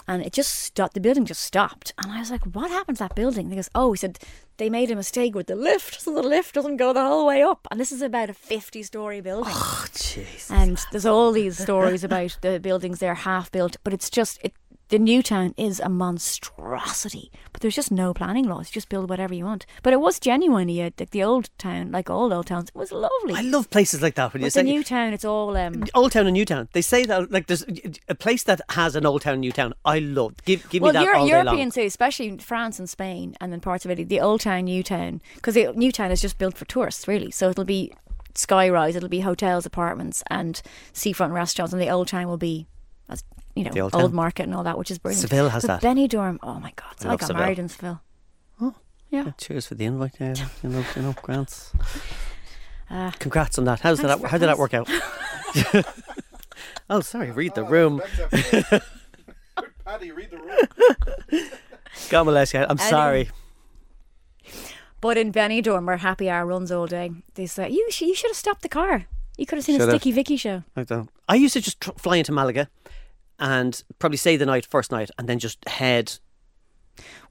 [SPEAKER 3] And it just stopped. The building just stopped. And I was like, "What happened to that building?" And he goes, "Oh, he said they made a mistake with the lift, so the lift doesn't go the whole way up." And this is about a fifty-story building.
[SPEAKER 2] Oh, jeez.
[SPEAKER 3] And there's all these stories about the buildings they're half built, but it's just it. The new town is a monstrosity, but there's just no planning laws. You just build whatever you want. But it was genuinely a, like the old town, like all old towns. It was lovely.
[SPEAKER 2] I love places like that when you say
[SPEAKER 3] the new town, it's all um,
[SPEAKER 2] Old Town and New Town. They say that like there's a place that has an Old Town, New Town. I love. Give give
[SPEAKER 3] well,
[SPEAKER 2] me that
[SPEAKER 3] Euro-
[SPEAKER 2] all
[SPEAKER 3] European cities, especially France and Spain, and then parts of Italy, the old town, new town, because the new town is just built for tourists, really. So it'll be skyrise, it'll be hotels, apartments, and seafront restaurants, and the old town will be, as you know,
[SPEAKER 2] Old
[SPEAKER 3] old, market and all that, which is brilliant.
[SPEAKER 2] Seville has
[SPEAKER 3] but
[SPEAKER 2] that.
[SPEAKER 3] Benidorm, oh my god! So
[SPEAKER 2] I
[SPEAKER 3] I, got
[SPEAKER 2] Seville.
[SPEAKER 3] married in Seville.
[SPEAKER 2] Oh.
[SPEAKER 3] yeah.
[SPEAKER 2] Cheers for the invite. Yeah, you know, you know, grants.
[SPEAKER 3] Uh,
[SPEAKER 2] Congrats on that. How's
[SPEAKER 3] Thanks
[SPEAKER 2] that? How did that work out? oh, sorry. Read the room.
[SPEAKER 4] Paddy, read the room.
[SPEAKER 2] God bless you. I'm
[SPEAKER 3] Anyway.
[SPEAKER 2] sorry.
[SPEAKER 3] But in Benidorm, where happy hour runs all day, they say you sh- you should have stopped the car. You could have seen
[SPEAKER 2] Should've.
[SPEAKER 3] a Sticky Vicky show.
[SPEAKER 2] I don't. I used to just tr- fly into Malaga and probably stay the night, first night, and then just head.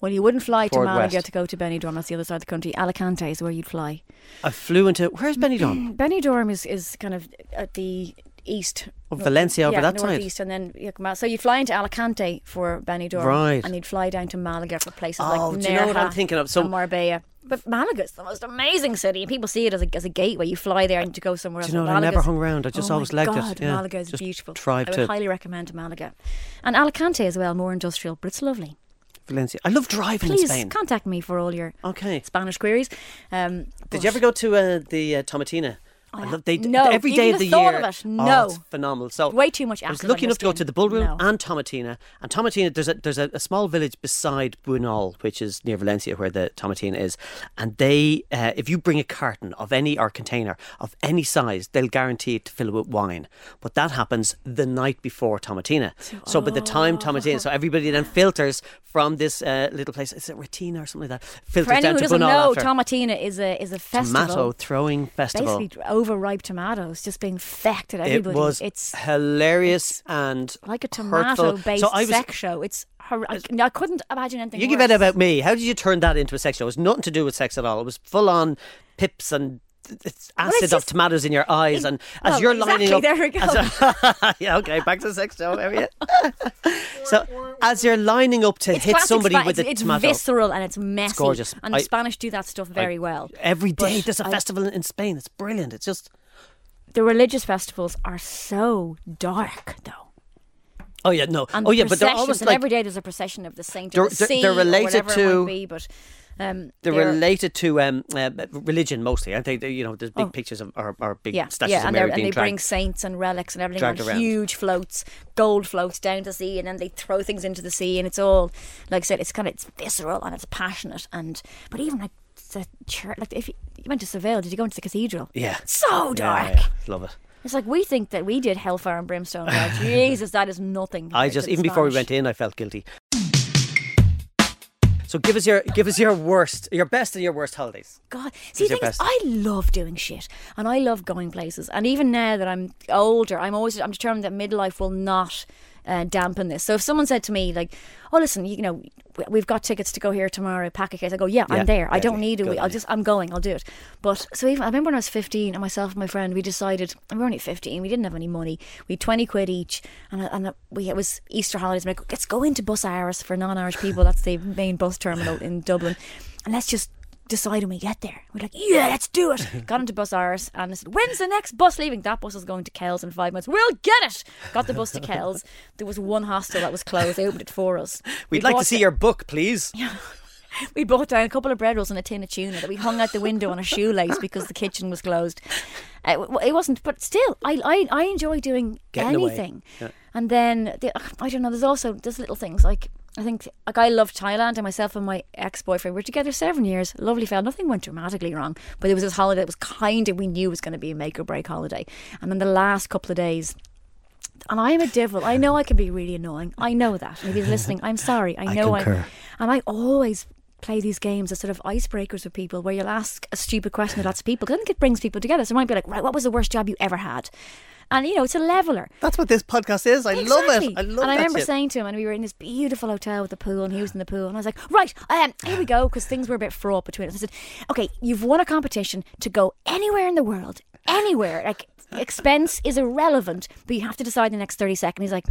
[SPEAKER 3] Well, you wouldn't fly to Malaga
[SPEAKER 2] west.
[SPEAKER 3] to go to Benidorm. That's the other side of the country. Alicante is where you'd fly.
[SPEAKER 2] I flew into. Where's Benidorm?
[SPEAKER 3] Benidorm is, is kind of at the east.
[SPEAKER 2] Of Valencia over
[SPEAKER 3] yeah,
[SPEAKER 2] that side?
[SPEAKER 3] northeast, and then you so you'd fly into Alicante for Benidorm,
[SPEAKER 2] Right.
[SPEAKER 3] And you'd fly down to Malaga for places
[SPEAKER 2] Oh,
[SPEAKER 3] like
[SPEAKER 2] do you know what I'm thinking of? So-
[SPEAKER 3] and Marbella. But Malaga's the most amazing city, and people see it as a, as a gateway. You fly there and to go somewhere else.
[SPEAKER 2] Do you know? I never hung around. I just
[SPEAKER 3] oh
[SPEAKER 2] always liked it. Yeah,
[SPEAKER 3] Malaga is beautiful. I would
[SPEAKER 2] to-
[SPEAKER 3] highly recommend Malaga, and Alicante as well. More industrial, but it's lovely.
[SPEAKER 2] Valencia. I love driving
[SPEAKER 3] Please
[SPEAKER 2] in Spain.
[SPEAKER 3] contact me for all your
[SPEAKER 2] Okay.
[SPEAKER 3] Spanish queries. Um,
[SPEAKER 2] Did you ever go to uh, the uh, Tomatina? I love they
[SPEAKER 3] no,
[SPEAKER 2] every day
[SPEAKER 3] the
[SPEAKER 2] of the year.
[SPEAKER 3] of it,
[SPEAKER 2] Oh,
[SPEAKER 3] no.
[SPEAKER 2] it's phenomenal. So
[SPEAKER 3] Way too much
[SPEAKER 2] I was lucky enough to go to the Bullroom
[SPEAKER 3] No.
[SPEAKER 2] and Tomatina. And Tomatina, there's a there's a, a small village beside Buñol, which is near Valencia, where the Tomatina is. And they, uh, if you bring a carton of any or container of any size, they'll guarantee it to fill it with wine. But that happens the night before Tomatina. So by the time Tomatina, so everybody then filters from this uh, little place. Is it Retina or something like that? Filters
[SPEAKER 3] For anyone
[SPEAKER 2] down
[SPEAKER 3] who
[SPEAKER 2] to
[SPEAKER 3] doesn't know,
[SPEAKER 2] after.
[SPEAKER 3] Tomatina is a is a festival.
[SPEAKER 2] Tomato throwing festival.
[SPEAKER 3] Basically, overripe tomatoes just being fecked at everybody.
[SPEAKER 2] It
[SPEAKER 3] everybody.
[SPEAKER 2] was
[SPEAKER 3] it's
[SPEAKER 2] hilarious and
[SPEAKER 3] like a tomato-based
[SPEAKER 2] So was,
[SPEAKER 3] sex show. It's hor- I, I couldn't imagine anything.
[SPEAKER 2] You give it about me. How did you turn that into a sex show? It was nothing to do with sex at all. It was full on pips and it's acid
[SPEAKER 3] it's
[SPEAKER 2] of tomatoes in your eyes, and as
[SPEAKER 3] well,
[SPEAKER 2] you're lining
[SPEAKER 3] exactly,
[SPEAKER 2] up,
[SPEAKER 3] there we go.
[SPEAKER 2] as- yeah, okay, back to the sex show. There we go. so as you're lining up to
[SPEAKER 3] It's
[SPEAKER 2] hit somebody
[SPEAKER 3] Spa-
[SPEAKER 2] with
[SPEAKER 3] it's,
[SPEAKER 2] a
[SPEAKER 3] it's
[SPEAKER 2] tomato,
[SPEAKER 3] visceral and it's messy.
[SPEAKER 2] It's gorgeous.
[SPEAKER 3] And the Spanish do that stuff very well.
[SPEAKER 2] every day
[SPEAKER 3] But
[SPEAKER 2] there's a
[SPEAKER 3] I-
[SPEAKER 2] festival in- in Spain. It's brilliant. It's just
[SPEAKER 3] The religious festivals are so dark, though.
[SPEAKER 2] oh yeah, no,
[SPEAKER 3] And
[SPEAKER 2] oh yeah, but they're
[SPEAKER 3] processions,
[SPEAKER 2] almost like
[SPEAKER 3] every day there's a procession of the saint
[SPEAKER 2] They're- they're-
[SPEAKER 3] sea
[SPEAKER 2] they're
[SPEAKER 3] or
[SPEAKER 2] related
[SPEAKER 3] whatever it
[SPEAKER 2] to-
[SPEAKER 3] might be, but um,
[SPEAKER 2] they're,
[SPEAKER 3] they're-
[SPEAKER 2] related to um, uh, religion mostly. I think you know there's big
[SPEAKER 3] Oh.
[SPEAKER 2] pictures of or, or big
[SPEAKER 3] Yeah,
[SPEAKER 2] statues
[SPEAKER 3] yeah,
[SPEAKER 2] of
[SPEAKER 3] and, and they bring saints and relics and everything on
[SPEAKER 2] around.
[SPEAKER 3] huge floats, gold floats down to sea, and then they throw things into the sea, and it's all like I said, it's kind of it's visceral and it's passionate, and but even like the church, like if you, you went to Seville, did you go into the cathedral?
[SPEAKER 2] Yeah.
[SPEAKER 3] so dark.
[SPEAKER 2] yeah, love it.
[SPEAKER 3] It's like we think that we did hellfire and brimstone. Jesus, that is nothing.
[SPEAKER 2] I just even before we went in, I felt guilty. So give us your give us your worst, your best and your worst holidays.
[SPEAKER 3] God, see, thing is. I love doing shit, and I love going places. And even now that I'm older, I'm always I'm determined that midlife will not uh, dampen this. So if someone said to me like, "Oh, listen, you know, we- we've got tickets to go here tomorrow, pack a case," I go, "Yeah,
[SPEAKER 2] Yeah,
[SPEAKER 3] I'm there. I don't need it. I'll just I'm going. I'll do it." But so even I remember when I was 15, and myself and my friend we decided and we were only 15. We didn't have any money. We had 20 quid each, and and we it was Easter holidays. And I go, let's go into Busáras for non-Irish people. That's the main bus terminal in Dublin, and let's just decide when we get there. We're like, yeah, let's do it. Got into Busáras and I said, when's the next bus leaving? That bus is going to Kells in five minutes. We'll get it. Got the bus to Kells. There was one hostel that was closed. They opened it for us.
[SPEAKER 2] We'd
[SPEAKER 3] We
[SPEAKER 2] like to see your book, please. Yeah.
[SPEAKER 3] we brought down a couple of bread rolls and a tin of tuna that we hung out the window on a shoelace because the kitchen was closed. Uh, it wasn't, but still, I I, I enjoy doing
[SPEAKER 2] Getting
[SPEAKER 3] anything.
[SPEAKER 2] Yeah.
[SPEAKER 3] And then the, I don't know. There's also there's little things like I think like I love Thailand, and myself and my ex boyfriend were together seven years. Lovely fella. Nothing went dramatically wrong, but it was this holiday that was kind of we knew was going to be a make or break holiday. And then the last couple of days. And I am a devil. I know I can be really annoying. I know that. If he's listening, I'm sorry. I
[SPEAKER 2] I
[SPEAKER 3] know
[SPEAKER 2] concur.
[SPEAKER 3] and I always play these games as sort of icebreakers with people where you'll ask a stupid question to lots of people. I think it brings people together. So it might be like, right, what was the worst job you ever had? And you know, it's a leveler.
[SPEAKER 2] That's what this podcast is. I love it. I love
[SPEAKER 3] it.
[SPEAKER 2] And
[SPEAKER 3] I remember
[SPEAKER 2] shit.
[SPEAKER 3] saying to him, and we were in this beautiful hotel with the pool, and he was in the pool, and I was like, right, um, here we go, because things were a bit fraught between us. I said, okay, you've won a competition to go anywhere in the world, anywhere. Like expense is irrelevant, but you have to decide in the next thirty seconds. He's like,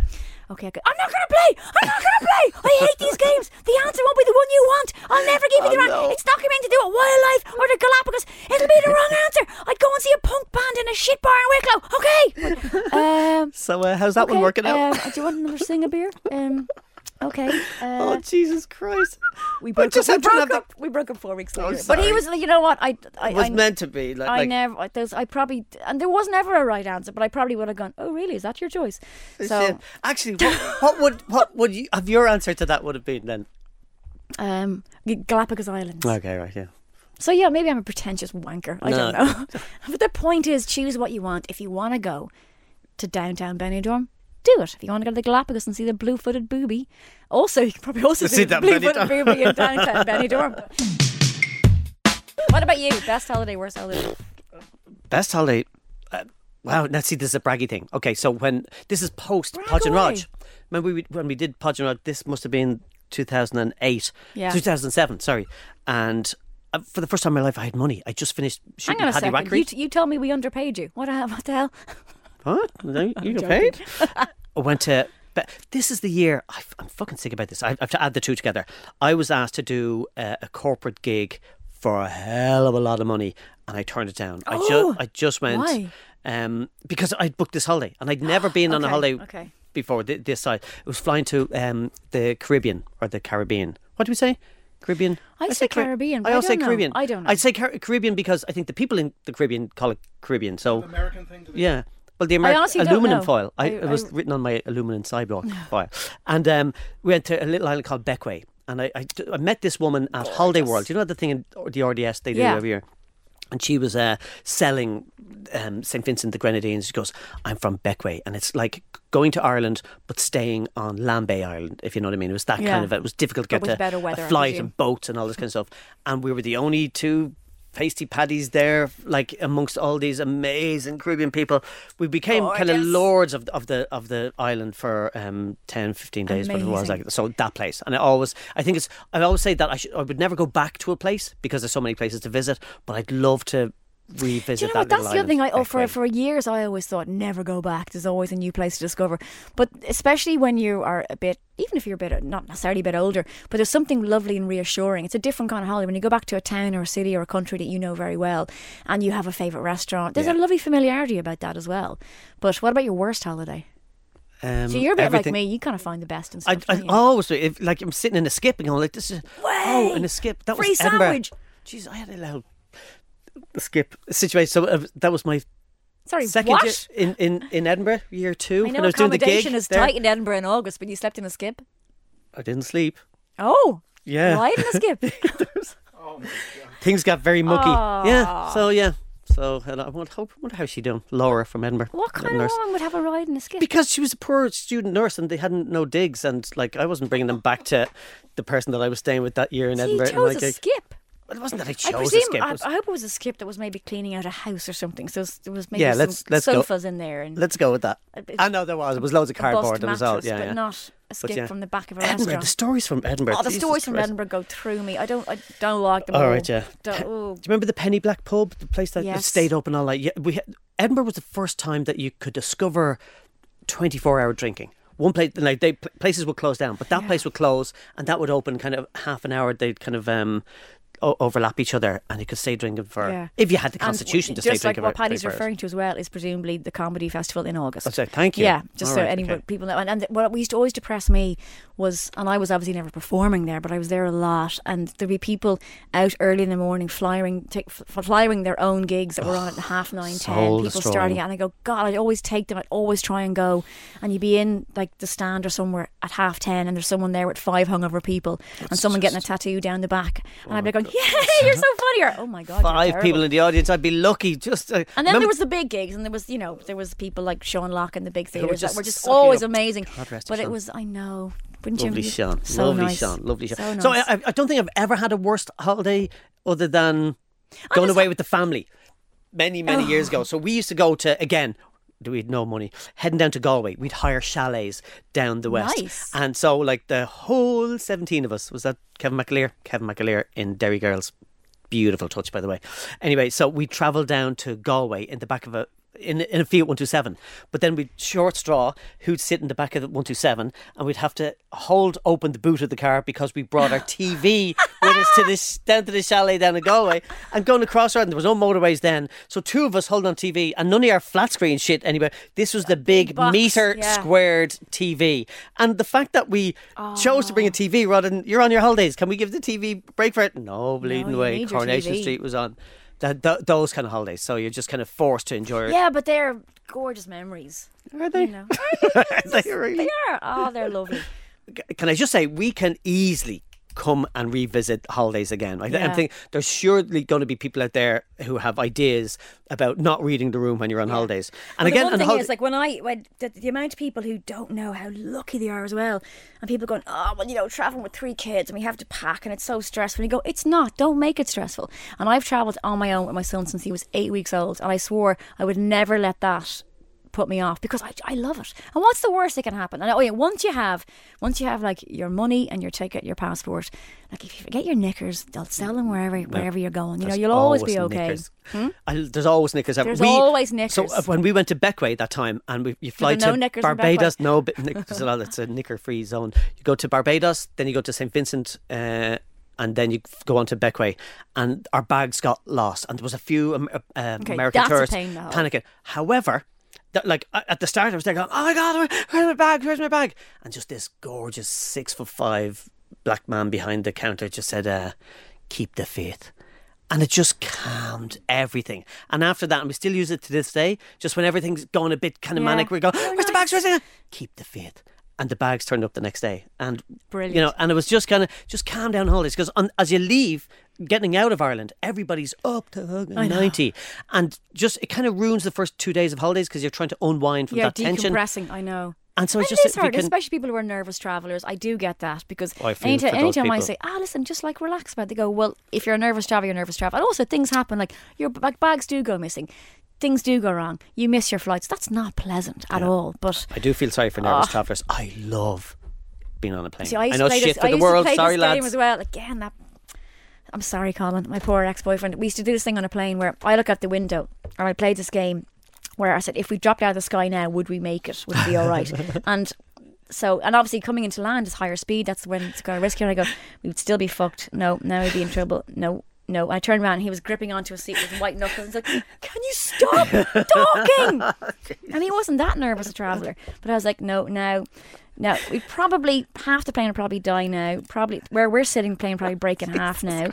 [SPEAKER 3] okay, okay. I'm not gonna play. I'm not gonna play. I hate these games. The answer won't be the one you want. I'll never give you the
[SPEAKER 2] Oh,
[SPEAKER 3] right.
[SPEAKER 2] no.
[SPEAKER 3] It's not going to do with wildlife or the Galapagos. It'll be the wrong answer. I'd go and see a punk band in a shit bar in Wicklow. Okay. Um,
[SPEAKER 2] So uh, how's that
[SPEAKER 3] okay,
[SPEAKER 2] one working out?
[SPEAKER 3] Um, do you want another sing a beer? Um, okay.
[SPEAKER 2] oh
[SPEAKER 3] Uh,
[SPEAKER 2] Jesus Christ!
[SPEAKER 3] we broke
[SPEAKER 2] just
[SPEAKER 3] up. We
[SPEAKER 2] have to have
[SPEAKER 3] broke up. We broke up four weeks
[SPEAKER 2] Oh,
[SPEAKER 3] later. but he was you know what? I, I,
[SPEAKER 2] It was
[SPEAKER 3] I,
[SPEAKER 2] meant to be. Like,
[SPEAKER 3] I
[SPEAKER 2] like,
[SPEAKER 3] never. There's, I probably, and there was never a right answer. But I probably would have gone. Oh, really? Is that your choice? So,
[SPEAKER 2] shit. Actually, what, what would what would you have your answer to that would have been then?
[SPEAKER 3] um, Galapagos Islands.
[SPEAKER 2] Okay, right, yeah.
[SPEAKER 3] So yeah, maybe I'm a pretentious wanker. I
[SPEAKER 2] No.
[SPEAKER 3] don't know. but the point is, choose what you want. If you want to go to downtown Benidorm, do it. If you want to go to the Galapagos and see the blue-footed booby, also you can probably also
[SPEAKER 2] See
[SPEAKER 3] see, the blue-footed booby in downtown Benidorm. what about you? Best holiday, worst holiday?
[SPEAKER 2] Best holiday. Uh, wow, now see, this is a braggy thing. Okay, so when this is post
[SPEAKER 3] Brag
[SPEAKER 2] Podge and
[SPEAKER 3] away.
[SPEAKER 2] Raj. Remember we, when we did Podge and Rodge? This must have been 2008,
[SPEAKER 3] Yeah.
[SPEAKER 2] 2007. Sorry, and uh, for the first time in my life, I had money. I just finished
[SPEAKER 3] Hang
[SPEAKER 2] shooting
[SPEAKER 3] on a
[SPEAKER 2] Paddy
[SPEAKER 3] second.
[SPEAKER 2] Wackery.
[SPEAKER 3] You, t- you told me we underpaid you. What, the- what the hell?
[SPEAKER 2] What? You got
[SPEAKER 3] joking.
[SPEAKER 2] paid? I went to. But this is the year. I, am fucking sick about this. I, I have to add the two together. I was asked to do uh, a corporate gig for a hell of a lot of money, and I turned it down. I
[SPEAKER 3] Oh,
[SPEAKER 2] just, I just went
[SPEAKER 3] why?
[SPEAKER 2] Um, because I booked this holiday, and I'd never been on a holiday
[SPEAKER 3] okay.
[SPEAKER 2] before thi- this side. It was flying to um, the Caribbean or the Caribbean. What do we say? Caribbean.
[SPEAKER 3] I say
[SPEAKER 2] Car-
[SPEAKER 3] Caribbean, but
[SPEAKER 2] I
[SPEAKER 3] I
[SPEAKER 2] always say
[SPEAKER 3] know.
[SPEAKER 2] Caribbean.
[SPEAKER 3] I don't know.
[SPEAKER 2] I'd say Car- Caribbean because I think the people in the Caribbean call it Caribbean. So
[SPEAKER 4] American thing to do.
[SPEAKER 2] yeah. Well, the American aluminum foil. I,
[SPEAKER 3] I-
[SPEAKER 2] it was
[SPEAKER 3] I-
[SPEAKER 2] written on my aluminum sidewalk foil, and um, we went to a little island called Bequia, and I, I, I met this woman at Holiday World. You know the thing in the RDS they do
[SPEAKER 3] Yeah.
[SPEAKER 2] every year. And she was uh, selling um, St. Vincent the Grenadines. She goes, I'm from Bequia. And it's like going to Ireland, but staying on Lambay Island, if you know what I mean. It was that
[SPEAKER 3] Yeah.
[SPEAKER 2] kind of, it was difficult to get to
[SPEAKER 3] better weather,
[SPEAKER 2] a flight and boats and all this kind of stuff. And we were the only two pasty paddies there, like amongst all these amazing Caribbean people. We became kind of lords of, of the of the island for um, 10, 15 days, whatever it was. Like, so that place. And I always, I think it's, I always say that I, should, I would never go back to a place because there's so many places to visit, but I'd love to revisit
[SPEAKER 3] Do you know
[SPEAKER 2] that
[SPEAKER 3] what? That's the other thing. I oh, for for years, I always thought never go back. There's always a new place to discover. But especially when you are a bit, even if you're a bit not necessarily a bit older, but there's something lovely and reassuring. It's a different kind of holiday when you go back to a town or a city or a country that you know very well, and you have a favorite restaurant. There's a lovely familiarity about that as well. But what about your worst holiday?
[SPEAKER 2] Um,
[SPEAKER 3] So you're a bit
[SPEAKER 2] everything-
[SPEAKER 3] like me. You kind of find the best in
[SPEAKER 2] I,
[SPEAKER 3] stuff.
[SPEAKER 2] I
[SPEAKER 3] you?
[SPEAKER 2] always. If, like I'm sitting in a skip and going like this is oh in a skip that
[SPEAKER 3] Free
[SPEAKER 2] was Edinburgh.
[SPEAKER 3] sandwich.
[SPEAKER 2] Jeez, I had a loud skip situation. So uh, that was my
[SPEAKER 3] Sorry,
[SPEAKER 2] second
[SPEAKER 3] what?
[SPEAKER 2] year in, in, in Edinburgh, year two.
[SPEAKER 3] I know
[SPEAKER 2] when I was doing the gig
[SPEAKER 3] accommodation is
[SPEAKER 2] there.
[SPEAKER 3] tight in Edinburgh in August, but you slept in a skip.
[SPEAKER 2] I didn't sleep.
[SPEAKER 3] Oh,
[SPEAKER 2] Yeah,
[SPEAKER 3] right in a skip.
[SPEAKER 4] Oh my god.
[SPEAKER 2] things got very mucky. Yeah, so yeah, so and I wonder, hope, wonder how she doing, Laura from Edinburgh.
[SPEAKER 3] what
[SPEAKER 2] the
[SPEAKER 3] kind of
[SPEAKER 2] nurse.
[SPEAKER 3] woman would have a ride in a skip?
[SPEAKER 2] Because she was a poor student nurse and they hadn't no digs and like I wasn't bringing them back to the person that I was staying with that year in
[SPEAKER 3] So
[SPEAKER 2] Edinburgh.
[SPEAKER 3] you
[SPEAKER 2] and,
[SPEAKER 3] chose
[SPEAKER 2] like,
[SPEAKER 3] a
[SPEAKER 2] I-
[SPEAKER 3] skip.
[SPEAKER 2] Well, it wasn't that I
[SPEAKER 3] I
[SPEAKER 2] chose
[SPEAKER 3] presume.
[SPEAKER 2] a skip. it
[SPEAKER 3] I, I hope it was a skip that was maybe cleaning out a house or something. So there was maybe
[SPEAKER 2] Yeah,
[SPEAKER 3] some
[SPEAKER 2] let's- let's go.
[SPEAKER 3] in there and
[SPEAKER 2] Let's go with that. I know there was. It was loads of cardboard. There was all. Yeah,
[SPEAKER 3] but
[SPEAKER 2] yeah.
[SPEAKER 3] not a skip
[SPEAKER 2] yeah.
[SPEAKER 3] from the back of a
[SPEAKER 2] Edinburgh. The stories from Edinburgh.
[SPEAKER 3] Oh, the
[SPEAKER 2] Jesus
[SPEAKER 3] stories from
[SPEAKER 2] Christ.
[SPEAKER 3] Edinburgh go through me. I don't. I don't like them.
[SPEAKER 2] All
[SPEAKER 3] all.
[SPEAKER 2] right, yeah.
[SPEAKER 3] Don't- oh.
[SPEAKER 2] Do you remember the Penny Black pub, the place that
[SPEAKER 3] Yes.
[SPEAKER 2] stayed open all night? Yeah, we had, Edinburgh was the first time that you could discover twenty-four hour drinking. One place, like they places would close down, but that place would close, and that would open kind of half an hour. They'd kind of um, o- overlap each other, and you could stay drinking for
[SPEAKER 3] Yeah.
[SPEAKER 2] if you had the
[SPEAKER 3] And
[SPEAKER 2] constitution to stay
[SPEAKER 3] just like
[SPEAKER 2] drinking.
[SPEAKER 3] what
[SPEAKER 2] for-
[SPEAKER 3] Paddy's
[SPEAKER 2] for hours.
[SPEAKER 3] referring to as well is presumably the comedy festival in August.
[SPEAKER 2] Oh, That's it, thank you.
[SPEAKER 3] Yeah, just
[SPEAKER 2] All
[SPEAKER 3] so
[SPEAKER 2] right,
[SPEAKER 3] any
[SPEAKER 2] okay.
[SPEAKER 3] people know. And, and what used to always depress me was, and I was obviously never performing there, but I was there a lot, and there'd be people out early in the morning flying, take, f- flying their own gigs that were on at half nine, ten. People starting it, and I go, God, I'd always take them. I'd always try and go, and you'd be in like the stand or somewhere at half ten, and there's someone there with five hungover people, and someone getting a tattoo down the back, and I'd be going, Yeah, you're so funny. Or, oh my God,
[SPEAKER 2] Five people in the audience, I'd be lucky. Just uh,
[SPEAKER 3] And then
[SPEAKER 2] remember-
[SPEAKER 3] there was the big gigs, and there was you know there was people like Sean Lock and the big
[SPEAKER 2] were
[SPEAKER 3] theaters that were just always amazing.
[SPEAKER 2] God
[SPEAKER 3] But it was I know, wouldn't
[SPEAKER 2] Lovely
[SPEAKER 3] you?
[SPEAKER 2] Sean.
[SPEAKER 3] So
[SPEAKER 2] lovely
[SPEAKER 3] nice.
[SPEAKER 2] Sean. Lovely Sean.
[SPEAKER 3] So
[SPEAKER 2] So,
[SPEAKER 3] nice.
[SPEAKER 2] I, I don't think I've ever had a worst holiday other than going away with the family many, many years ago. So we used to go to, again, we had no money, heading down to Galway. We'd hire chalets down the west.
[SPEAKER 3] Nice.
[SPEAKER 2] And so, like, the whole 17 of us was that Kevin McAleer? Kevin McAleer in Derry Girls. Beautiful touch, by the way. Anyway, so we travelled down to Galway in the back of a in, in a Fiat 127. But then we'd short straw who'd sit in the back of the 127 and we'd have to hold open the boot of the car because we brought our TV with us to this down to the chalet down in Galway and going across road. And there was no motorways then. So two of us holding on TV and none of our flat screen shit anyway. This was the big,
[SPEAKER 3] box,
[SPEAKER 2] meter
[SPEAKER 3] yeah.
[SPEAKER 2] squared TV. And the fact that we chose to bring a TV rather than you're on your holidays, can we give the TV break for it? No, bleeding
[SPEAKER 3] need your
[SPEAKER 2] Coronation Street was on. That, th those kind of holidays. So you're just kind of forced to enjoy it.
[SPEAKER 3] Yeah, but they're gorgeous memories.
[SPEAKER 2] Are they?
[SPEAKER 3] You know,
[SPEAKER 2] they really?
[SPEAKER 3] they are. Oh, they're lovely.
[SPEAKER 2] Can I just say we can easily come and revisit holidays again. I, I
[SPEAKER 3] Yeah.
[SPEAKER 2] think there's surely going to be people out there who have ideas about not reading the room when you're on holidays. And
[SPEAKER 3] Well,
[SPEAKER 2] again,
[SPEAKER 3] the one
[SPEAKER 2] on
[SPEAKER 3] thing
[SPEAKER 2] holi-
[SPEAKER 3] is, like when I when the, the amount of people who don't know how lucky they are as well, and people going, oh well, you know, traveling with three kids and we have to pack and it's so stressful. And you go, it's not. Don't make it stressful. And I've travelled on my own with my son since he was eight weeks old, and I swore I would never let that put me off because I, I love it. And what's the worst that can happen? And oh yeah, once you have once you have like your money and your ticket, your passport, like if you forget your knickers, they'll sell them wherever wherever you're going. You know, you'll always, be okay.
[SPEAKER 2] knickers. I, there's always knickers.
[SPEAKER 3] There's
[SPEAKER 2] we,
[SPEAKER 3] always
[SPEAKER 2] So
[SPEAKER 3] knickers.
[SPEAKER 2] uh, when we went to Bequia that time, and we, you fly
[SPEAKER 3] there no
[SPEAKER 2] to Barbados, no, knickers at all. It's a knicker-free zone. You go to Barbados, then you go to St Vincent. Uh, and then you go on to Bequia, and our bags got lost, and there was a few um, uh, uh,
[SPEAKER 3] Okay,
[SPEAKER 2] American tourists
[SPEAKER 3] pain in the hole.
[SPEAKER 2] panicking. However, that, like at the start, I was there going, "Oh my god, where's my bag? Where's my bag?" And just this gorgeous six foot five black man behind the counter just said, uh, "Keep the faith." And it just calmed everything. And after that, and we still use it to this day, just when everything's going a bit kind of
[SPEAKER 3] Yeah.
[SPEAKER 2] manic, we go, Where's the bags? Where's the Keep the faith. And the bags turned up the next day. And, you know, and it was just kind of, just calm down holidays. Because as you leave, getting out of Ireland, everybody's up to 90. And just, it kind of ruins the first two days of holidays because you're trying to unwind from
[SPEAKER 3] yeah,
[SPEAKER 2] that tension.
[SPEAKER 3] decompressing. I know.
[SPEAKER 2] And so
[SPEAKER 3] And
[SPEAKER 2] it's just,
[SPEAKER 3] is
[SPEAKER 2] if you
[SPEAKER 3] hard,
[SPEAKER 2] can,
[SPEAKER 3] especially people who are nervous travellers. I do get that because
[SPEAKER 2] I feel
[SPEAKER 3] anytime, anytime I say, ah, listen, just like relax about it, they go, well, if you're a nervous traveller, you're a nervous traveller. And also, things happen, like your like bags do go missing. Things do go wrong. You miss your flights. That's not pleasant at all. But
[SPEAKER 2] I do feel sorry for nervous ah.
[SPEAKER 3] Oh.
[SPEAKER 2] travellers. I love being on a plane.
[SPEAKER 3] see, I used
[SPEAKER 2] know
[SPEAKER 3] to
[SPEAKER 2] shit for
[SPEAKER 3] I
[SPEAKER 2] the world.
[SPEAKER 3] to
[SPEAKER 2] Sorry,
[SPEAKER 3] this game
[SPEAKER 2] lads.
[SPEAKER 3] as well. Again, that. I'm sorry, Colin, my poor ex-boyfriend. We used to do this thing on a plane where I look out the window and I played this game where I said, if we dropped out of the sky now, would we make it? Would it be all right? and so, and obviously coming into land is higher speed. That's when it's kind of riskier. And I go, we would still be fucked. No, now we'd be in trouble. No, no. I turned around and he was gripping onto a seat with white knuckles. He's like, can you stop talking? and he wasn't that nervous a traveller. But I was like, no, no, Now we probably half the plane would probably die now. Probably where we're sitting, the plane probably break in half now.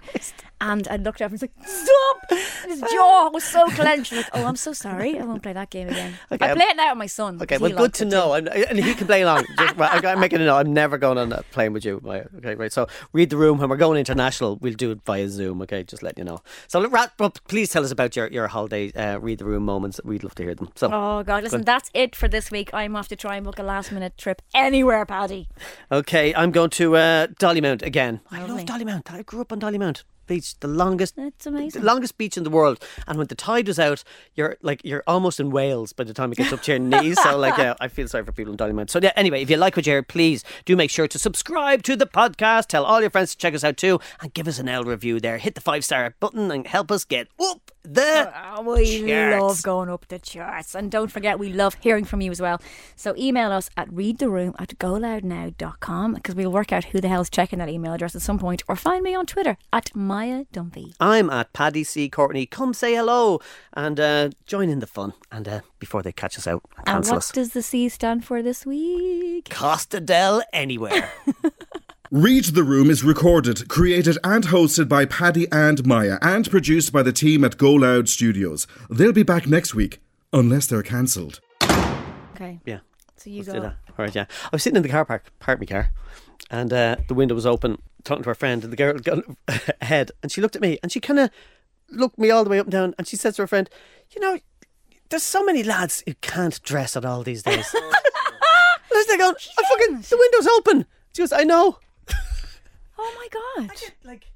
[SPEAKER 3] And I looked up and was like, "Stop!" And his jaw was so clenched. I'm like, "Oh, I'm so sorry. I won't play that game again."
[SPEAKER 2] Okay,
[SPEAKER 3] I play it now with my son.
[SPEAKER 2] Okay, well, good to know. And, and he can play along. Just, well, I'm making a note. I'm never going on a plane with you. Okay, right. So read the room. When we're going international, we'll do it via Zoom. Okay, just let you know. So wrap up. Please tell us about your your holiday uh, read the room moments. We'd love to hear them. So
[SPEAKER 3] Oh God! Listen, that's it for this week. I'm off to try and book a last minute trip anywhere, Paddy.
[SPEAKER 2] okay, I'm going to uh, Dollymount again. I love Dollymount. I grew up on Dollymount Beach, the longest.
[SPEAKER 3] It's amazing.
[SPEAKER 2] The longest beach in the world, and when the tide was out, you're like you're almost in Wales by the time it gets up to your knees. So, like, yeah, I feel sorry for people in Dollymount. So, yeah, anyway, if you like what you hear, please do make sure to subscribe to the podcast. Tell all your friends to check us out too, and give us an L review there. Hit the five star button and help us get up the.
[SPEAKER 3] Oh, we
[SPEAKER 2] charts.
[SPEAKER 3] love going up the charts. And don't forget, we love hearing from you as well. So email us at readtheroom at goloudnow.com because we'll work out who the hell's checking that email address at some point or find me on Twitter at Maia Dunphy.
[SPEAKER 2] I'm at Paddy C. Courtney. Come say hello and uh, join in the fun. And uh, before they catch us out and
[SPEAKER 3] And what
[SPEAKER 2] us,
[SPEAKER 3] does the C stand for this week?
[SPEAKER 2] Costa del anywhere.
[SPEAKER 5] Read the Room is recorded, created, and hosted by Paddy and Maia, and produced by the team at Go Loud Studios. They'll be back next week, unless they're cancelled.
[SPEAKER 3] Okay.
[SPEAKER 2] yeah.
[SPEAKER 3] So you
[SPEAKER 2] Let's
[SPEAKER 3] go.
[SPEAKER 2] do that. All right, yeah. I was sitting in the car park, parked my car, and uh, the window was open, talking to her friend, and the girl got ahead, and she looked at me, and she kind of looked me all the way up and down, and she says to her friend, "You know, there's so many lads who can't dress at all these days." and I was there going, "I fucking the window's open." She goes, "I know."
[SPEAKER 3] Oh my god.
[SPEAKER 2] Like